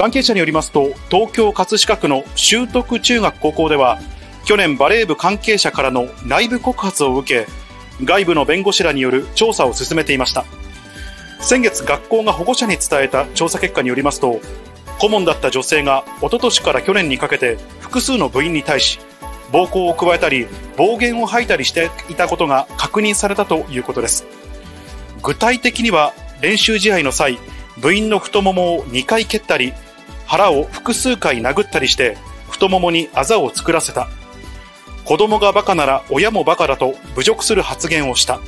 関係者によりますと、東京葛飾区の修徳中学高校では、去年バレー部関係者からの内部告発を受け、外部の弁護士らによる調査を進めていました。先月学校が保護者に伝えた調査結果によりますと、顧問だった女性が一昨年から去年にかけて複数の部員に対し、暴行を加えたり、暴言を吐いたりしていたことが確認されたということです。具体的には、練習試合の際、部員の太ももを2回蹴ったり、腹を複数回殴ったりして、太ももにあざを作らせた。子供がバカなら親もバカだと侮辱する発言をした。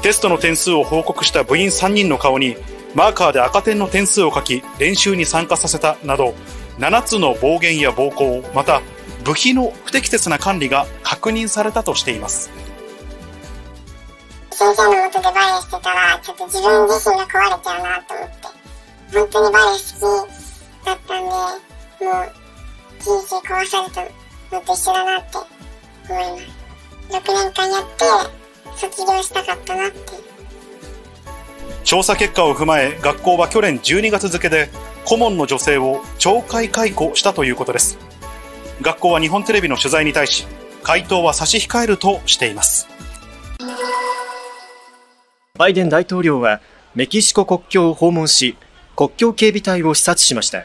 テストの点数を報告した部員3人の顔に、マーカーで赤点の点数を書き、練習に参加させたなど、7つの暴言や暴行、また、部費の不適切な管理が確認されたとしています。先生のもとでバレエしてたら、ちょっと自分自身が壊れちゃうなと思って、本当にバレエ好きだったんで、もう人生壊されたのと一緒だなって思います。6年間やって、卒業したかったなって。調査結果を踏まえ、学校は去年12月付で、顧問の女性を懲戒解雇したということです。学校は日本テレビの取材に対し、回答は差し控えるとしています。バイデン大統領はメキシコ国境を訪問し、国境警備隊を視察しました。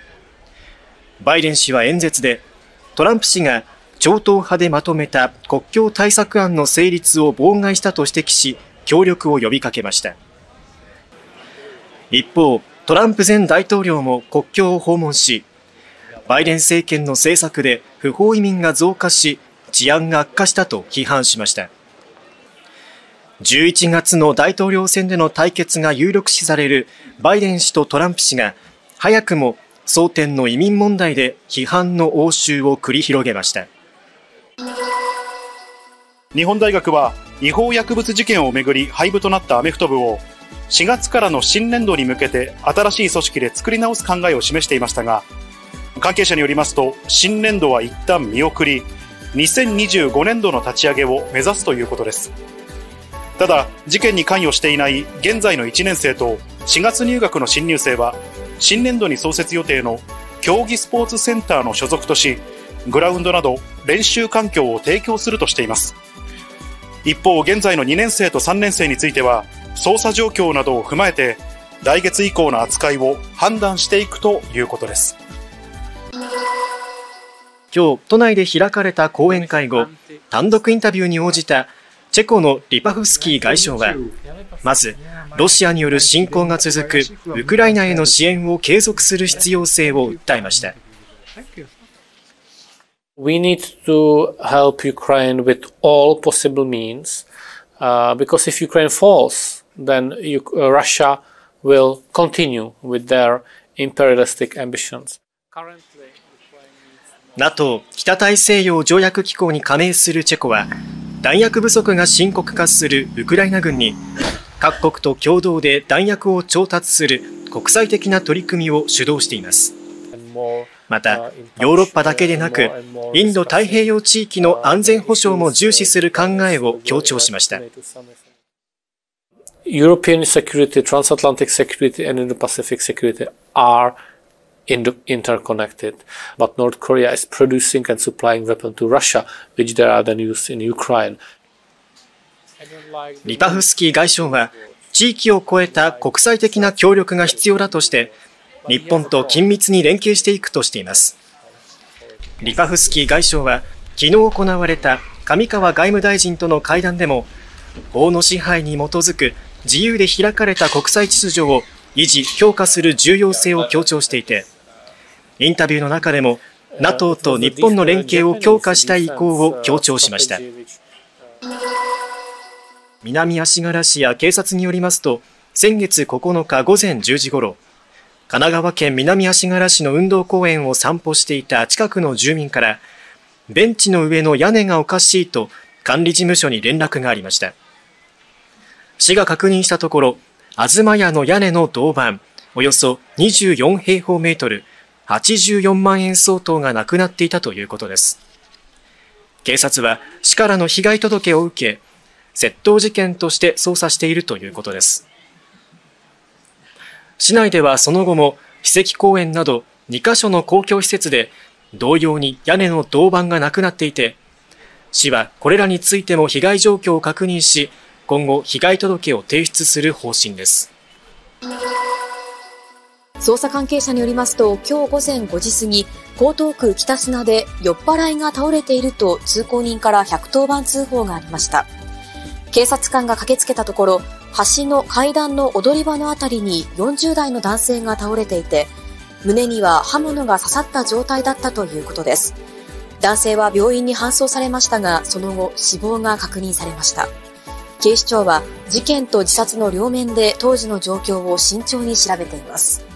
バイデン氏は演説で、トランプ氏が超党派でまとめた国境対策案の成立を妨害したと指摘し、協力を呼びかけました。一方、トランプ前大統領も国境を訪問し、バイデン政権の政策で不法移民が増加し、治安が悪化したと批判しました。11月の大統領選での対決が有力視されるバイデン氏とトランプ氏が、早くも争点の移民問題で批判の応酬を繰り広げました。日本大学は違法薬物事件をめぐり廃部となったアメフト部を4月からの新年度に向けて新しい組織で作り直す考えを示していましたが、関係者によりますと、新年度は一旦見送り、2025年度の立ち上げを目指すということです。ただ、事件に関与していない現在の1年生と4月入学の新入生は、新年度に創設予定の競技スポーツセンターの所属とし、グラウンドなど練習環境を提供するとしています。一方、現在の2年生と3年生については、捜査状況などを踏まえて、来月以降の扱いを判断していくということです。今日都内で開かれた講演会後単独インタビューに応じたチェコのリパフスキー外相はまずロシアによる侵攻が続くウクライナへの支援を継続する必要性を訴えました We need to help Ukraine with all possible means, uh, because if Ukraine falls, then U uh, Russia will continue with their imperialistic ambitions. NATO 北大西洋条約機構に加盟するチェコは弾薬不足が深刻化するウクライナ軍に各国と共同で弾薬を調達する国際的な取り組みを主導しています。またヨーロッパだけでなくインド太平洋地域の安全保障も重視する考えを強調しました。European security, transatlantic security and Indo-Pacific security are interconnected. But North Korea is producing and supplying weapons to Russia, which they are then used in Ukraine. リパフスキー外相は地域を超えた国際的な協力が必要だとして日本と緊密に連携していくとしていますリパフスキー外相は昨日行われた上川外務大臣との会談でも法の支配に基づく自由で開かれた国際秩序を維持強化する重要性を強調していてインタビューの中でも NATO と日本の連携を強化したい意向を強調しました。南足柄市や警察によりますと先月9日午前10時ごろ神奈川県南足柄市の運動公園を散歩していた近くの住民からベンチの上の屋根がおかしいと管理事務所に連絡がありました。市が確認したところ東屋の屋根の銅板およそ24平方メートル84万円相当がなくなっていたということです。警察は市からの被害届を受け、窃盗事件として捜査しているということです。市内ではその後も、史跡公園など2カ所の公共施設で同様に屋根の銅板がなくなっていて、市はこれらについても被害状況を確認し、今後被害届を提出する方針です。捜査関係者によりますと、今日午前5時過ぎ、江東区北砂で酔っ払いが倒れていると通行人から110番通報がありました。警察官が駆けつけたところ、橋の階段の踊り場のあたりに40代の男性が倒れていて、胸には刃物が刺さった状態だったということです。男性は病院に搬送されましたが、その後死亡が確認されました。警視庁は事件と自殺の両面で当時の状況を慎重に調べています。